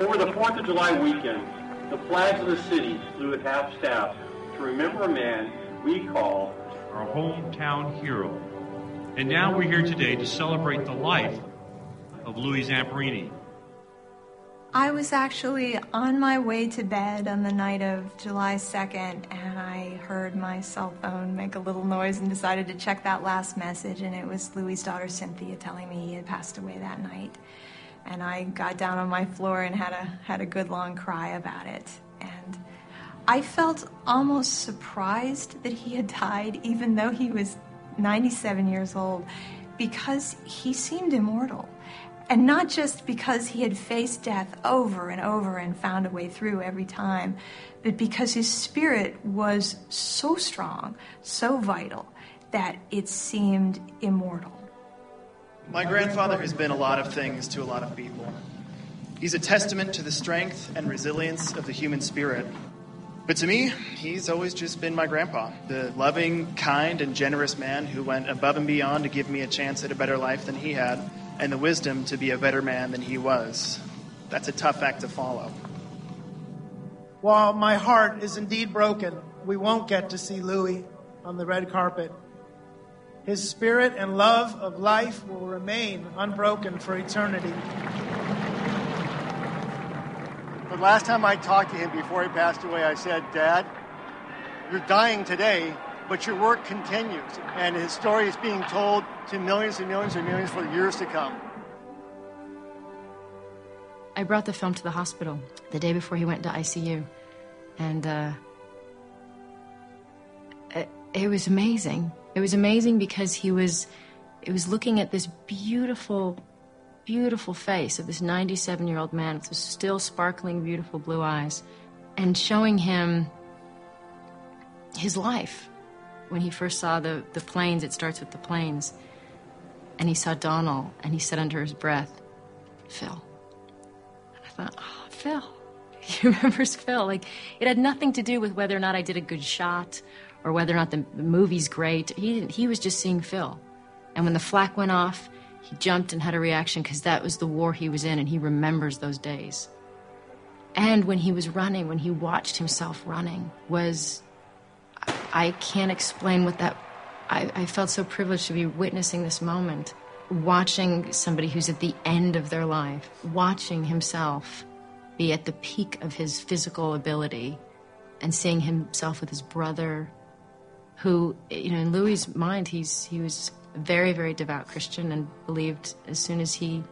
Over the 4th of July weekend, the flags of the city flew at half staff to remember a man we call our hometown hero. And now we're here today to celebrate the life of Louis Zamperini. I was actually on my way to bed on the night of July 2nd, and I heard my cell phone make a little noise and decided to check that last message. And it was Louis' daughter Cynthia telling me he had passed away that night. And I got down on my floor and had a, had a good long cry about it. And I felt almost surprised that he had died, even though he was 97 years old, because he seemed immortal. And not just because he had faced death over and over and found a way through every time, but because his spirit was so strong, so vital, that it seemed immortal. My grandfather has been a lot of things to a lot of people. He's a testament to the strength and resilience of the human spirit. But to me, he's always just been my grandpa, the loving, kind, and generous man who went above and beyond to give me a chance at a better life than he had and the wisdom to be a better man than he was. That's a tough act to follow. While my heart is indeed broken, we won't get to see Louis on the red carpet. His spirit and love of life will remain unbroken for eternity. The last time I talked to him before he passed away, I said, Dad, you're dying today, but your work continues, and his story is being told to millions and millions and millions for years to come. I brought the film to the hospital the day before he went to ICU, and uh, it, it was amazing. It was amazing because he was, it was looking at this beautiful, beautiful face of this 97 year old man with still sparkling, beautiful blue eyes, and showing him his life when he first saw the, the planes, it starts with the planes. And he saw Domhnall, and he said under his breath, Phil. And I thought, oh, Phil. He remembers Phil. Like, it had nothing to do with whether or not I did a good shot or whether or not the, movie's great. He, he was just seeing Phil. And when the flak went off, he jumped and had a reaction because that was the war he was in, and he remembers those days. And when he was running, when he watched himself running, was I can't explain what that. I, I felt so privileged to be witnessing this moment, watching somebody who's at the end of their life, watching himself be at the peak of his physical ability, and seeing himself with his brother, who, you know, in Louis' mind, he's he was a very, very devout Christian and believed as soon as he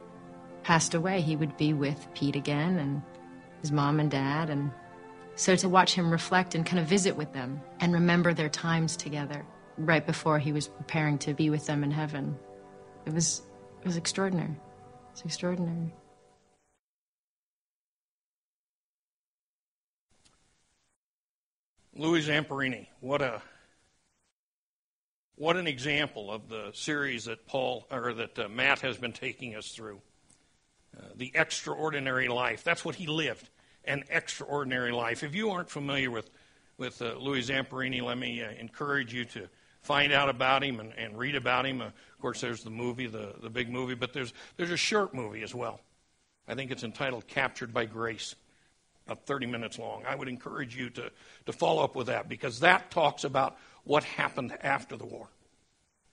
passed away, he would be with Pete again and his mom and dad and so to watch him reflect and kind of visit with them and remember their times together right before he was preparing to be with them in heaven, it was it was extraordinary. It's extraordinary. Louis Zamperini, what a what an example of the series that Paul or that uh, Matt has been taking us through. Uh, the extraordinary life. That's what he lived an extraordinary life. If you aren't familiar with, with uh, Louis Zamperini, let me uh, encourage you to find out about him and, and read about him. Uh, of course, there's the movie, the, the big movie, but there's, there's a short movie as well. I think it's entitled Captured by Grace, about 30 minutes long. I would encourage you to, to follow up with that because that talks about what happened after the war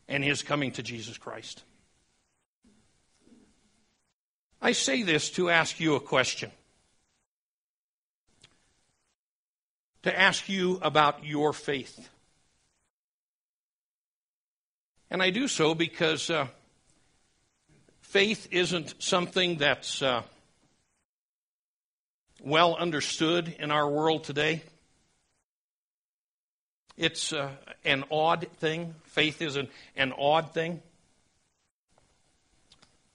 and his coming to Jesus Christ. I say this to ask you a question. to ask you about your faith. And I do so because uh, faith isn't something that's uh, well understood in our world today. It's uh, an odd thing. Faith is an, an odd thing.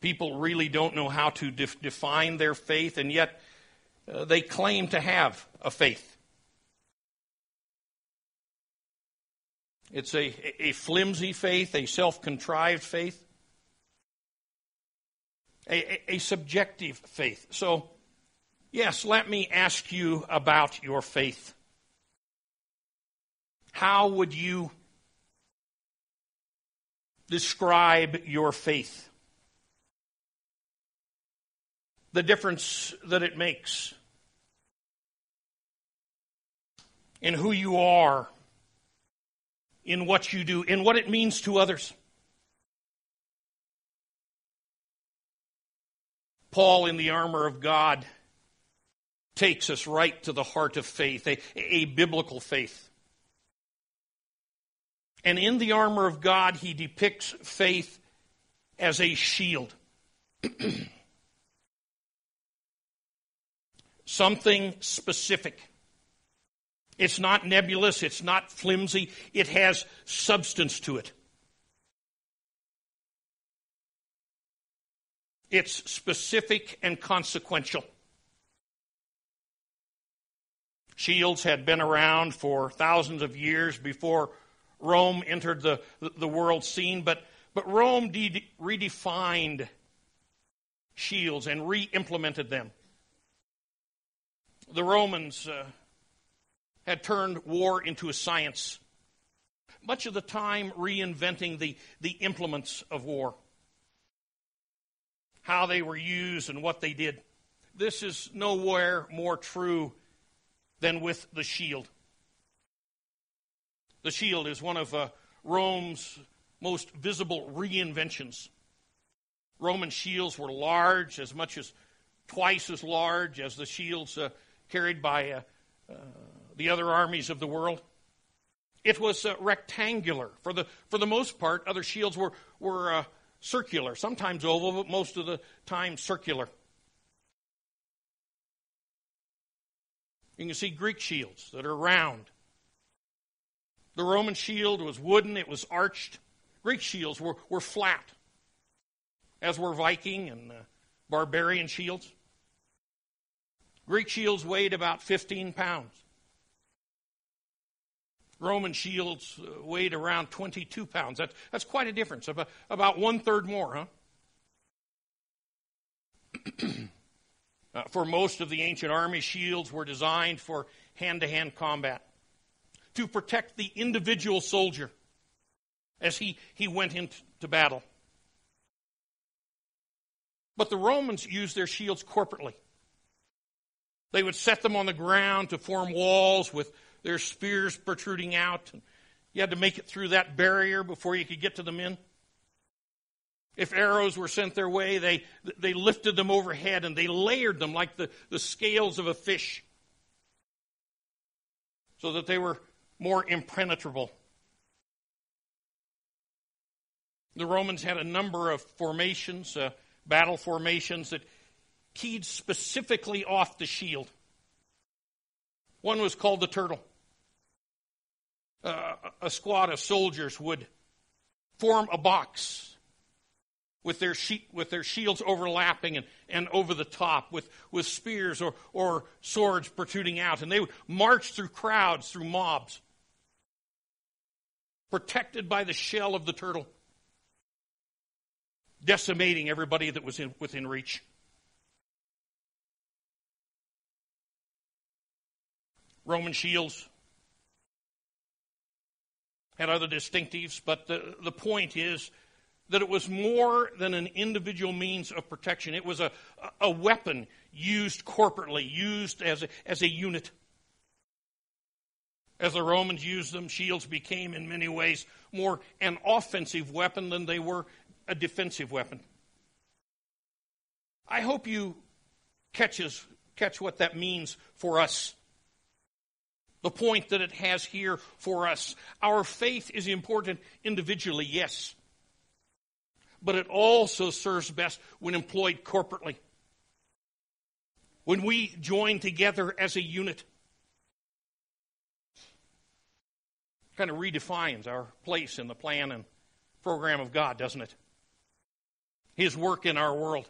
People really don't know how to def- define their faith, and yet uh, they claim to have a faith. It's a, a flimsy faith, a self contrived faith, a, a, a subjective faith. So, yes, let me ask you about your faith. How would you describe your faith? the difference that it makes in who you are, in what you do, in what it means to others. Paul, in the armor of God, takes us right to the heart of faith, a, a biblical faith. And in the armor of God, he depicts faith as a shield. Something specific. It's not nebulous, it's not flimsy, it has substance to it. It's specific and consequential. Shields had been around for thousands of years before Rome entered the, the world scene, but, but Rome de- redefined shields and re implemented them. The Romans uh, had turned war into a science, much of the time reinventing the, the implements of war, how they were used and what they did. This is nowhere more true than with the shield. The shield is one of uh, Rome's most visible reinventions. Roman shields were large, as much as twice as large as the shields uh, carried by uh, uh the other armies of the world. It was uh, rectangular. For the, for the most part, other shields were, were uh, circular, sometimes oval, but most of the time circular. You can see Greek shields that are round. The Roman shield was wooden, it was arched. Greek shields were, were flat, as were Viking and uh, barbarian shields. Greek shields weighed about 15 pounds. Roman shields uh, weighed around 22 pounds. That's, that's quite a difference, about, about one third more, huh? Uh, for most of the ancient army, shields were designed for hand to hand combat to protect the individual soldier as he, he went into battle. But the Romans used their shields corporately. They would set them on the ground to form walls with their spears protruding out. You had to make it through that barrier before you could get to the men. If arrows were sent their way, they, they lifted them overhead and they layered them like the, the scales of a fish so that they were more impenetrable. The Romans had a number of formations, uh, battle formations that keyed specifically off the shield. One was called the turtle. Uh, a squad of soldiers would form a box with their, she- with their shields overlapping and, and over the top, with, with spears or, or swords protruding out. And they would march through crowds, through mobs, protected by the shell of the turtle, decimating everybody that was in, within reach. Roman shields had other distinctives, but the, the point is that it was more than an individual means of protection. It was a, a weapon used corporately, used as a, as a unit. As the Romans used them, shields became in many ways more an offensive weapon than they were a defensive weapon. I hope you catches, catch what that means for us. The point that it has here for us. Our faith is important individually, yes but it also serves best when employed corporately. When we join together as a unit, kind of redefines our place in the plan and program of God, doesn't it? His work in our world.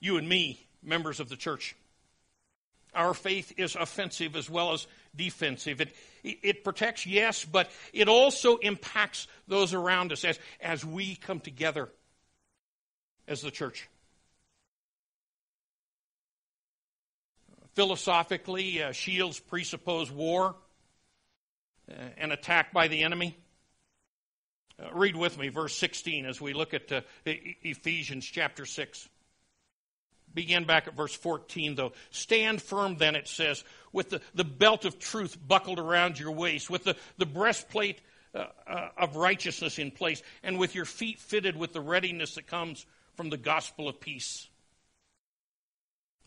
You and me, members of the church. Our faith is offensive as well as defensive. It, it protects, yes, but it also impacts those around us as, as we come together as the church. Philosophically, uh, shields presuppose war, an attack by the enemy. Uh, read with me verse 16 as we look at uh, Ephesians chapter 6. begin back at verse 14, though. Stand firm, then, it says, with the, the belt of truth buckled around your waist, with the, the breastplate uh, uh, of righteousness in place, and with your feet fitted with the readiness that comes from the gospel of peace.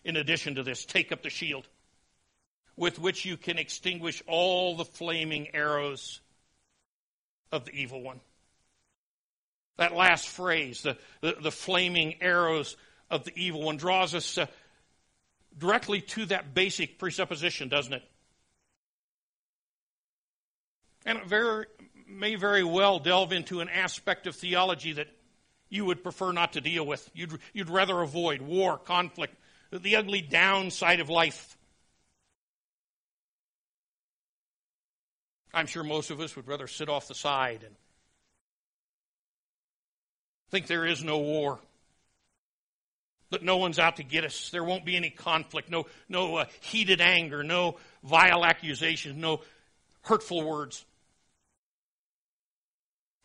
In addition to this, take up the shield with which you can extinguish all the flaming arrows of the evil one. That last phrase, the, the, the flaming arrows of the evil one, draws us uh, directly to that basic presupposition, doesn't it? And it very, may very well delve into an aspect of theology that you would prefer not to deal with. You'd, you'd rather avoid war, conflict, the ugly downside of life. I'm sure most of us would rather sit off the side and think there is no war, that no one's out to get us, there won't be any conflict, no, no uh, heated anger, no vile accusations, no hurtful words.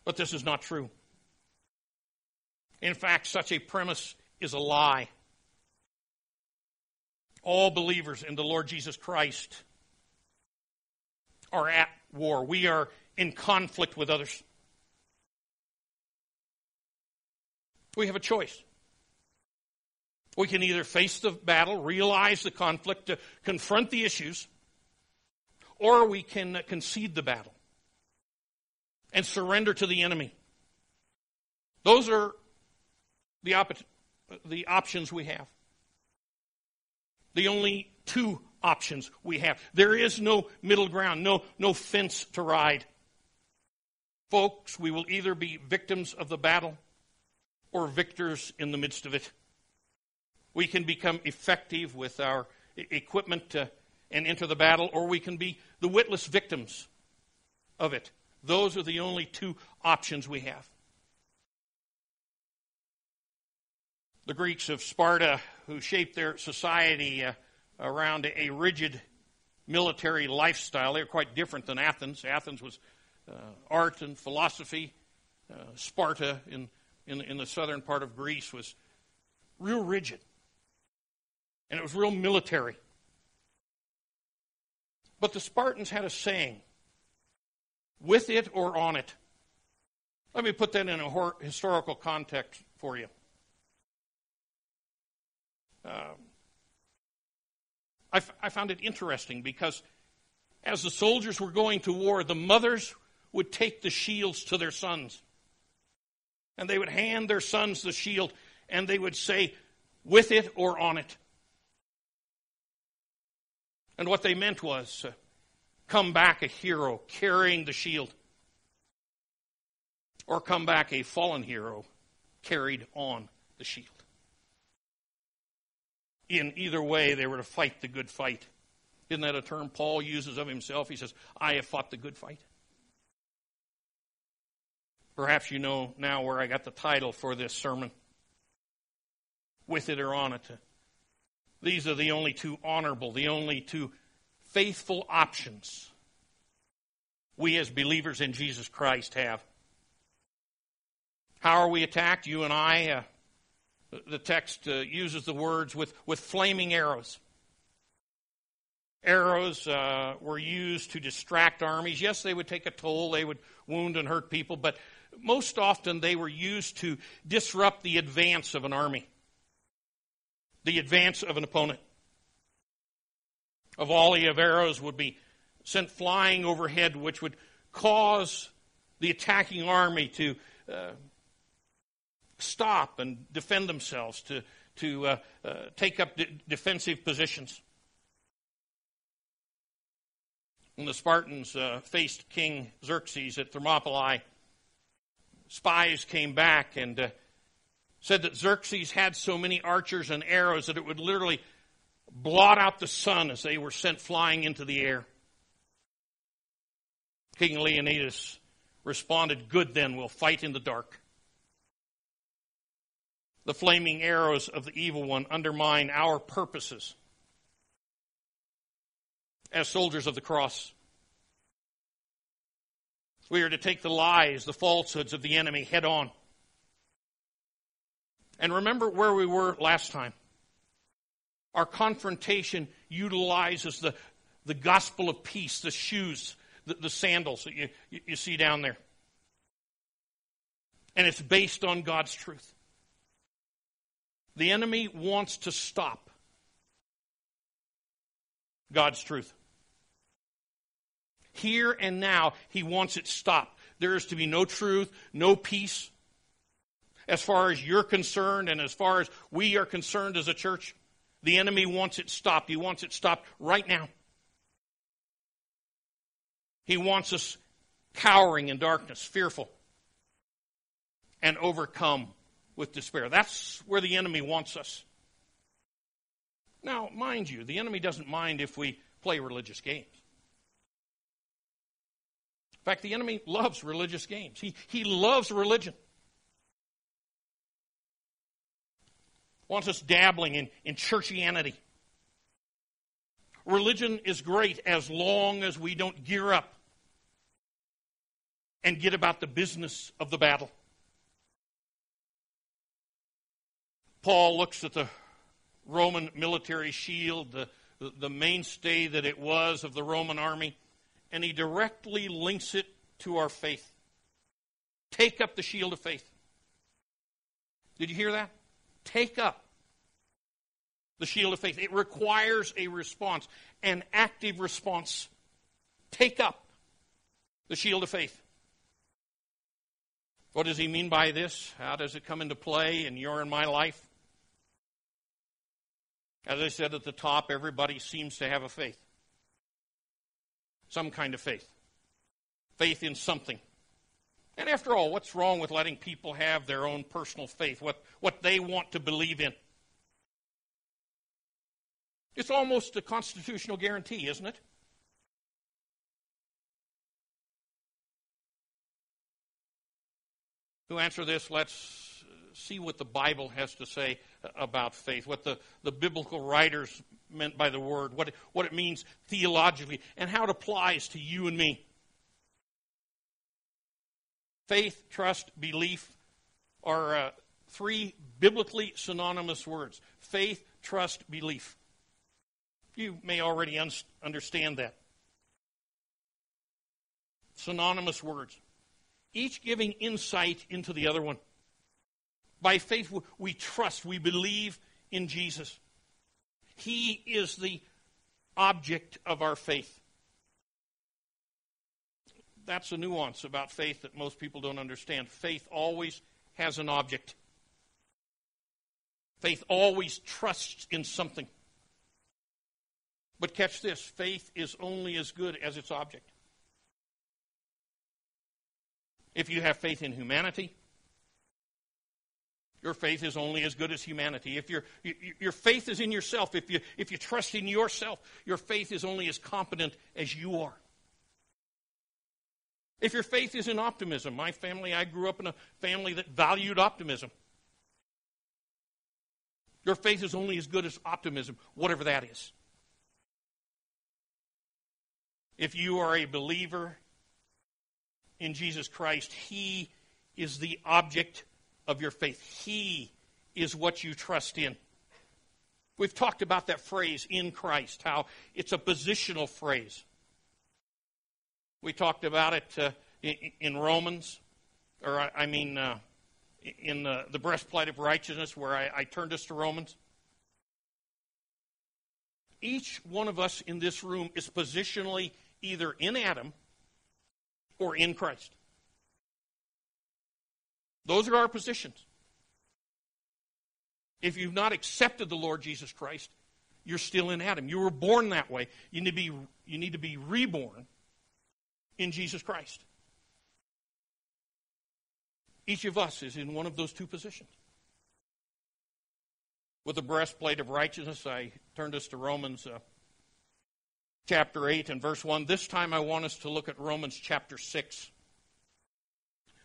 But this is not true. In fact, such a premise is a lie. All believers in the Lord Jesus Christ are at war. We are in conflict with others. We have a choice. We can either face the battle, realize the conflict, to confront the issues, or we can uh, concede the battle and surrender to the enemy. Those are the, op- the options we have. The only two options we have. There is no middle ground, no, no fence to ride. Folks, we will either be victims of the battle or victors in the midst of it. We can become effective with our equipment to, and enter the battle, or we can be the witless victims of it. Those are the only two options we have. The Greeks of Sparta, who shaped their society uh, around a rigid military lifestyle, they were quite different than Athens. Athens was uh, art and philosophy. Uh, Sparta in, in, in the southern part of Greece was real rigid. And it was real military. But the Spartans had a saying with it or on it. Let me put that in a historical context for you. Uh, I, f- I found it interesting because as the soldiers were going to war, the mothers would take the shields to their sons. And they would hand their sons the shield and they would say, with it or on it. And what they meant was, uh, come back a hero carrying the shield, or come back a fallen hero carried on the shield. In either way, they were to fight the good fight. Isn't that a term Paul uses of himself? He says, I have fought the good fight. Perhaps you know now where I got the title for this sermon. With it or on it. These are the only two honorable, the only two faithful options we as believers in Jesus Christ have. How are we attacked? You and I, uh, the text uh, uses the words with, with flaming arrows. Arrows uh, were used to distract armies. Yes, they would take a toll, they would wound and hurt people, but most often they were used to disrupt the advance of an army, the advance of an opponent. A volley of arrows would be sent flying overhead, which would cause the attacking army to uh, stop and defend themselves, to, to uh, uh, take up de- defensive positions. When the Spartans uh, faced King Xerxes at Thermopylae, spies came back and uh, said that Xerxes had so many archers and arrows that it would literally blot out the sun as they were sent flying into the air. King Leonidas responded, Good then, we'll fight in the dark. The flaming arrows of the evil one undermine our purposes as soldiers of the cross. We are to take the lies, the falsehoods of the enemy head on. And remember where we were last time. Our confrontation utilizes the, the gospel of peace, the shoes, the, the sandals that you, you, you see down there. And it's based on God's truth. The enemy wants to stop God's truth. Here and now, he wants it stopped. There is to be no truth, no peace. As far as you're concerned, and as far as we are concerned as a church, the enemy wants it stopped. He wants it stopped right now. He wants us cowering in darkness, fearful, and overcome with despair. That's where the enemy wants us. Now, mind you, the enemy doesn't mind if we play religious games. In fact, the enemy loves religious games. He, he loves religion. Wants us dabbling in, in churchianity. Religion is great as long as we don't gear up and get about the business of the battle. Paul looks at the Roman military shield, the, the mainstay that it was of the Roman army, and he directly links it to our faith. Take up the shield of faith. Did you hear that? Take up the shield of faith. It requires a response, an active response. Take up the shield of faith. What does he mean by this? How does it come into play in your and my life? As I said at the top, everybody seems to have a faith. Some kind of faith. Faith in something. And after all, what's wrong with letting people have their own personal faith, what, what they want to believe in? It's almost a constitutional guarantee, isn't it? To answer this, let's see what the Bible has to say about faith, what the, the biblical writers meant by the word, what it, what it means theologically, and how it applies to you and me. Faith, trust, belief are uh, three biblically synonymous words faith, trust, belief. You may already un- understand that. Synonymous words, each giving insight into the other one. By faith, we trust, we believe in Jesus. He is the object of our faith. That's a nuance about faith that most people don't understand. Faith always has an object, faith always trusts in something. But catch this faith is only as good as its object. If you have faith in humanity, your faith is only as good as humanity. If your, your faith is in yourself, if you, if you trust in yourself, your faith is only as competent as you are. If your faith is in optimism, my family, I grew up in a family that valued optimism. Your faith is only as good as optimism, whatever that is. If you are a believer in Jesus Christ, He is the object of your faith. He is what you trust in. We've talked about that phrase, in Christ, how it's a positional phrase. We talked about it uh, in, Romans, or I, I mean, uh, in the, the, breastplate of righteousness, where I, I turned us to Romans. Each one of us in this room is positionally either in Adam or in Christ. Those are our positions. If you've not accepted the Lord Jesus Christ, you're still in Adam. You were born that way. You need to be, you need to be reborn in Jesus Christ. Each of us is in one of those two positions. With the breastplate of righteousness, I turned us to Romans uh, chapter 8 and verse 1. This time I want us to look at Romans chapter 6.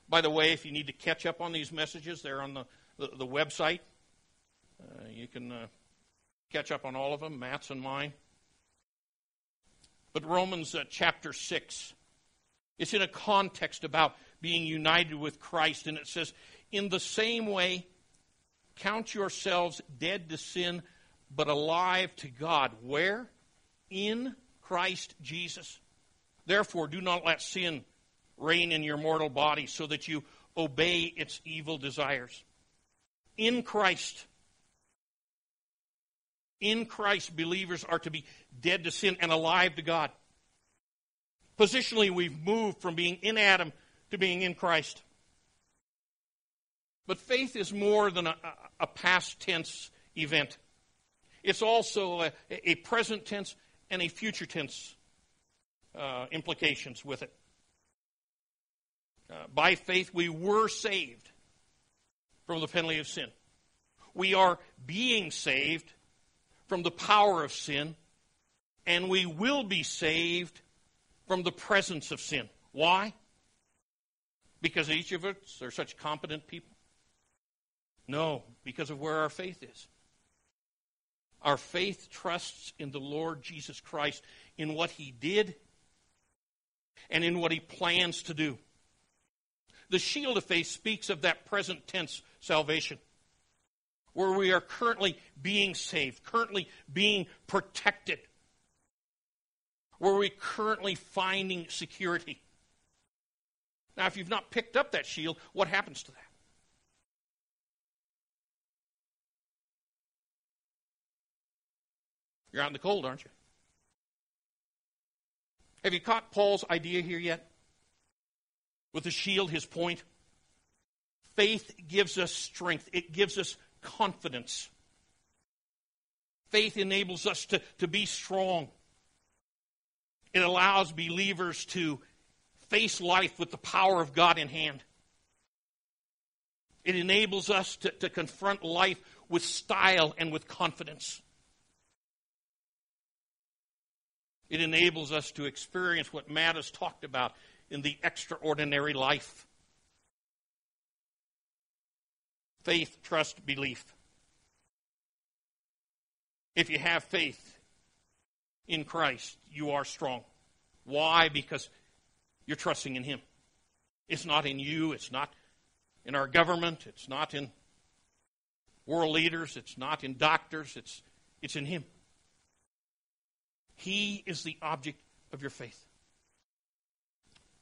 By the way, if you need to catch up on these messages, they're on the, the, the website. Uh, you can uh, catch up on all of them, Matt's and mine. But Romans uh, chapter 6, it's in a context about being united with Christ, and it says, In the same way, count yourselves dead to sin, but alive to God. Where? In Christ Jesus. Therefore, do not let sin reign in your mortal body so that you obey its evil desires. In Christ, in Christ, believers are to be dead to sin and alive to God. Positionally, we've moved from being in Adam to being in Christ. But faith is more than a, a past tense event. It's also a, a, present tense and a future tense uh, implications with it. Uh, by faith, we were saved from the penalty of sin. We are being saved from the power of sin, and we will be saved from the presence of sin. Why? Because each of us are such competent people? No, because of where our faith is. Our faith trusts in the Lord Jesus Christ, in what he did, and in what he plans to do. The shield of faith speaks of that present tense salvation, where we are currently being saved, currently being protected, where we're currently finding security. Now, if you've not picked up that shield, what happens to that? You're out in the cold, aren't you? Have you caught Paul's idea here yet? With the shield, his point. Faith gives us strength, it gives us confidence. Faith enables us to, to be strong. It allows believers to face life with the power of God in hand. It enables us to, to confront life with style and with confidence. It enables us to experience what Matt has talked about in the extraordinary life. Faith, trust, belief. If you have faith in Christ, you are strong. Why? Because you're trusting in Him. It's not in you, it's not in our government, it's not in world leaders, it's not in doctors, it's, it's in Him. He is the object of your faith.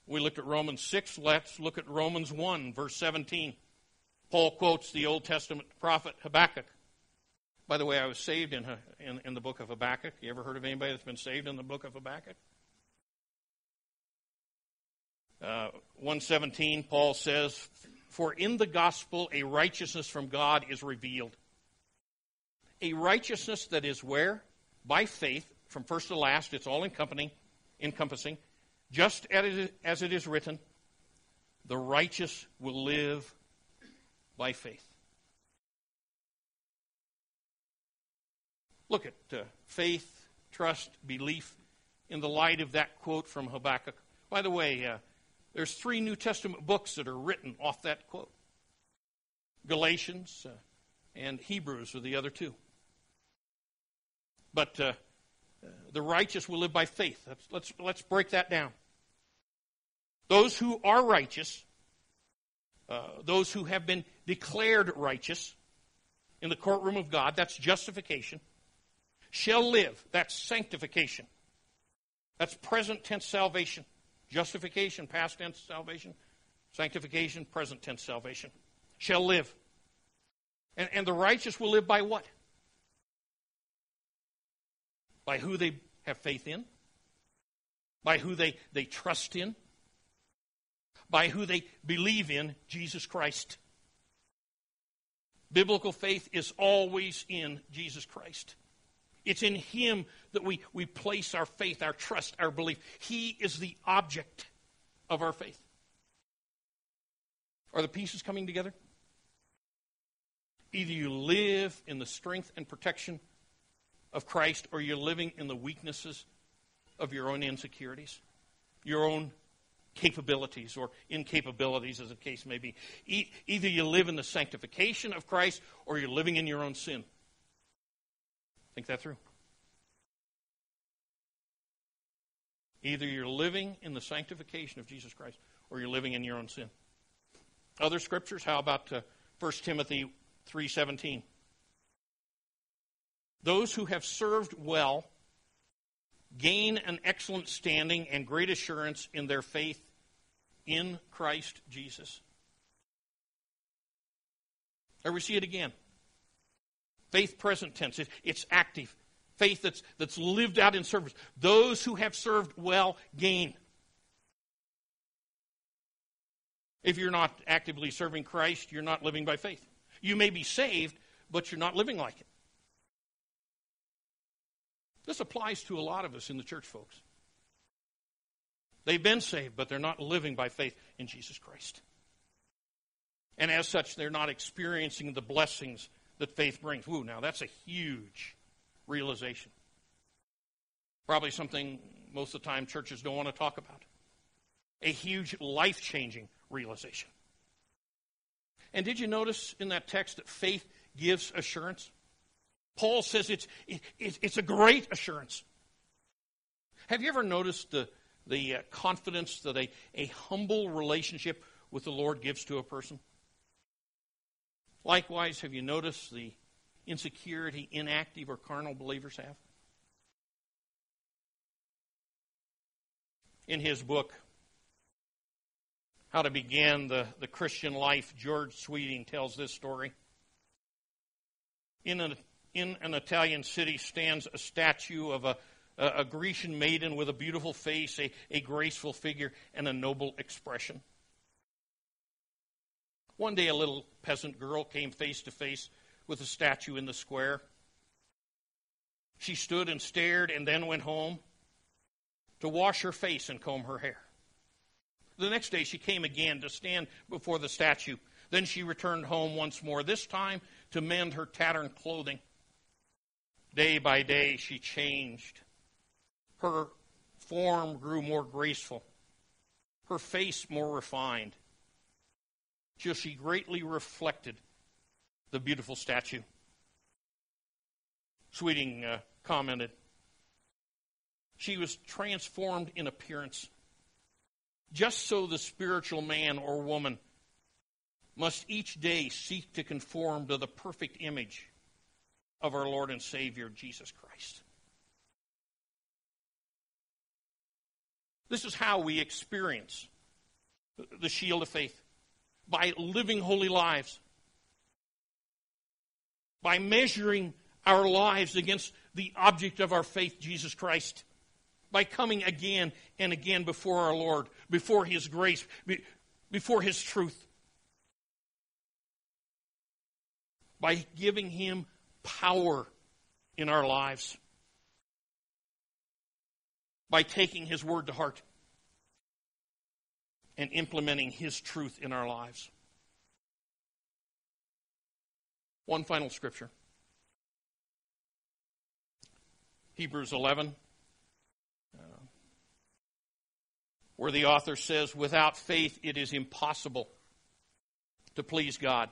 We looked at Romans 6. Let's look at Romans 1, verse 17. Paul quotes the Old Testament prophet Habakkuk. By the way, I was saved in, in, in the book of Habakkuk. You ever heard of anybody that's been saved in the book of Habakkuk? Uh, 117, Paul says, For in the gospel a righteousness from God is revealed. A righteousness that is where? By faith, from first to last, it's all encompassing, encompassing. Just as it is written, the righteous will live by faith. Look at uh, faith, trust, belief in the light of that quote from Habakkuk. By the way, uh, there's three New Testament books that are written off that quote. Galatians uh, and Hebrews are the other two. But uh, the righteous will live by faith. Let's, let's, let's break that down. Those who are righteous, uh, those who have been declared righteous in the courtroom of God, that's justification, shall live, that's sanctification. That's present tense salvation. Justification, past tense salvation. Sanctification, present tense salvation. Shall live. And, and the righteous will live by what? by who they have faith in, by who they, they trust in, by who they believe in Jesus Christ. Biblical faith is always in Jesus Christ. It's in Him that we, we place our faith, our trust, our belief. He is the object of our faith. Are the pieces coming together? Either you live in the strength and protection of Christ or you're living in the weaknesses of your own insecurities, your own capabilities or incapabilities, as the case may be. E- either you live in the sanctification of Christ or you're living in your own sin. Think that through. Either you're living in the sanctification of Jesus Christ or you're living in your own sin. Other scriptures, how about uh, 1 Timothy 3:17? Those who have served well gain an excellent standing and great assurance in their faith in Christ Jesus. There we see it again. Faith present tense. It, it's active. Faith that's, that's lived out in service. Those who have served well gain. If you're not actively serving Christ, you're not living by faith. You may be saved, but you're not living like it. This applies to a lot of us in the church, folks. They've been saved, but they're not living by faith in Jesus Christ. And as such, they're not experiencing the blessings that faith brings. Ooh, now that's a huge realization. Probably something most of the time churches don't want to talk about. A huge life changing realization. And did you notice in that text that faith gives assurance? Paul says it's, it's a great assurance. Have you ever noticed the, the uh, confidence that a, a humble relationship with the Lord gives to a person? Likewise, have you noticed the insecurity inactive or carnal believers have? In his book, How to Begin the, the Christian Life, George Sweeting tells this story. In an in an Italian city stands a statue of a, a, Grecian maiden with a beautiful face, a, a graceful figure, and a noble expression. One day, a little peasant girl came face to face with a statue in the square. She stood and stared and then went home to wash her face and comb her hair. The next day, she came again to stand before the statue. Then she returned home once more, this time to mend her tattered clothing. Day by day, she changed. Her form grew more graceful, her face more refined, till she greatly reflected the beautiful statue. Sweeting uh, commented, She was transformed in appearance. Just so the spiritual man or woman must each day seek to conform to the perfect image of our Lord and Savior, Jesus Christ. This is how we experience the shield of faith. By living holy lives, by measuring our lives against the object of our faith, Jesus Christ, by coming again and again before our Lord, before His grace, before His truth, by giving Him power in our lives by taking His Word to heart and implementing His truth in our lives. One final scripture. Hebrews 11, uh, where the author says, Without faith it is impossible to please God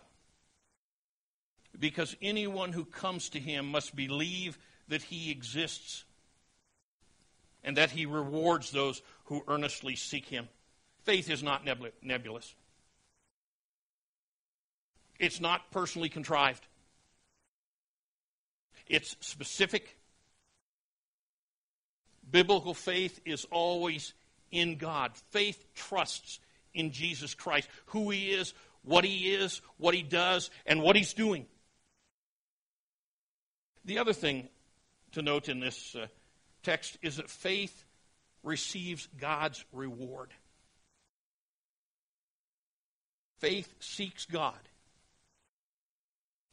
because anyone who comes to him must believe that he exists and that he rewards those who earnestly seek him. Faith is not nebulous. It's not personally contrived. It's specific. Biblical faith is always in God. Faith trusts in Jesus Christ, who he is, what he is, what he does, and what he's doing. The other thing to note in this uh, text is that faith receives God's reward. Faith seeks God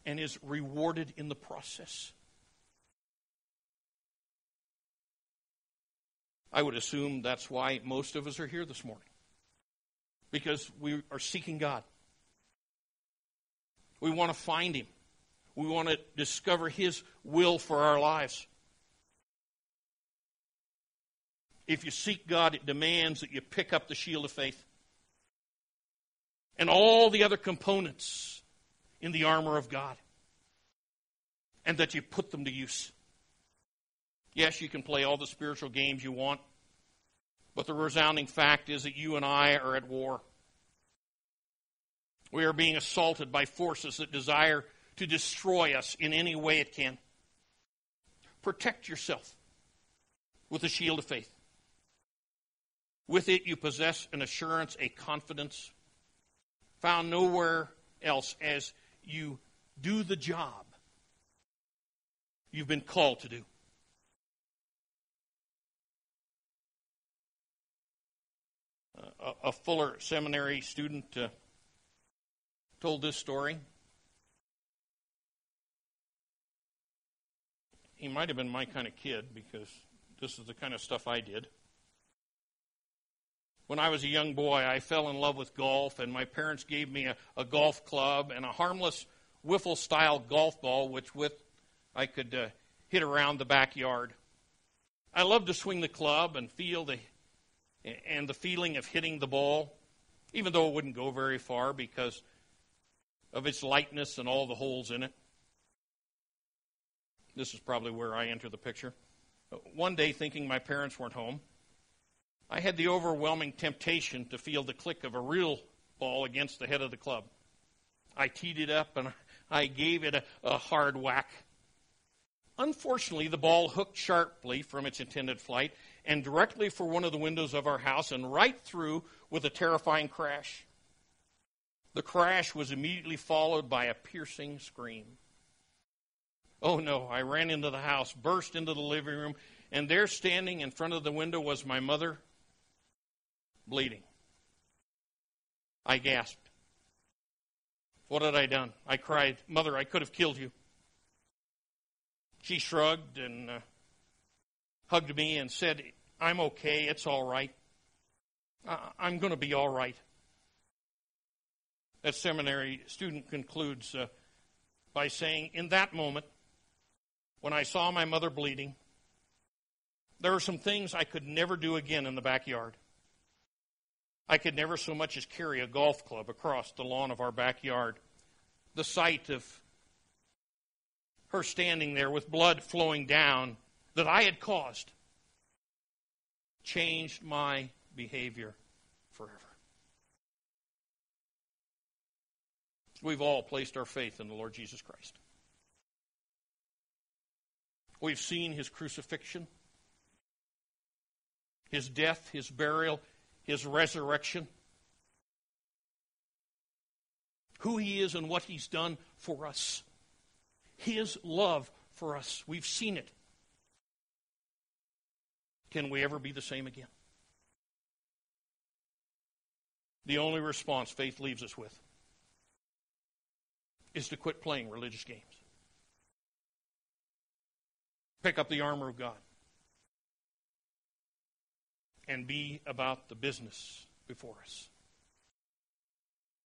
and is rewarded in the process. I would assume that's why most of us are here this morning. Because we are seeking God. We want to find Him. We want to discover His will for our lives. If you seek God, it demands that you pick up the shield of faith and all the other components in the armor of God and that you put them to use. Yes, you can play all the spiritual games you want, but the resounding fact is that you and I are at war. We are being assaulted by forces that desire to destroy us in any way it can. protect yourself with the shield of faith. With it, you possess an assurance, a confidence found nowhere else as you do the job you've been called to do. A, a, Fuller Seminary student uh, told this story. He might have been my kind of kid because this is the kind of stuff I did. When I was a young boy, I fell in love with golf, and my parents gave me a, a golf club and a harmless wiffle style golf ball, which with I could uh, hit around the backyard. I loved to swing the club and feel the and the feeling of hitting the ball, even though it wouldn't go very far because of its lightness and all the holes in it. This is probably where I enter the picture. One day, thinking my parents weren't home, I had the overwhelming temptation to feel the click of a real ball against the head of the club. I teed it up and I gave it a, a hard whack. Unfortunately, the ball hooked sharply from its intended flight and directly for one of the windows of our house and right through with a terrifying crash. The crash was immediately followed by a piercing scream. Oh no, I ran into the house, burst into the living room, and there standing in front of the window was my mother bleeding. I gasped. What had I done? I cried, Mother, I could have killed you. She shrugged and uh, hugged me and said, I'm okay. It's all right. I'm going to be all right. That seminary student concludes uh, by saying, In that moment, when I saw my mother bleeding, there were some things I could never do again in the backyard. I could never so much as carry a golf club across the lawn of our backyard. The sight of her standing there with blood flowing down that I had caused changed my behavior forever. We've all placed our faith in the Lord Jesus Christ. We've seen his crucifixion, his death, his burial, his resurrection, who he is and what he's done for us, his love for us. We've seen it. Can we ever be the same again? The only response faith leaves us with is to quit playing religious games. Pick up the armor of God and be about the business before us.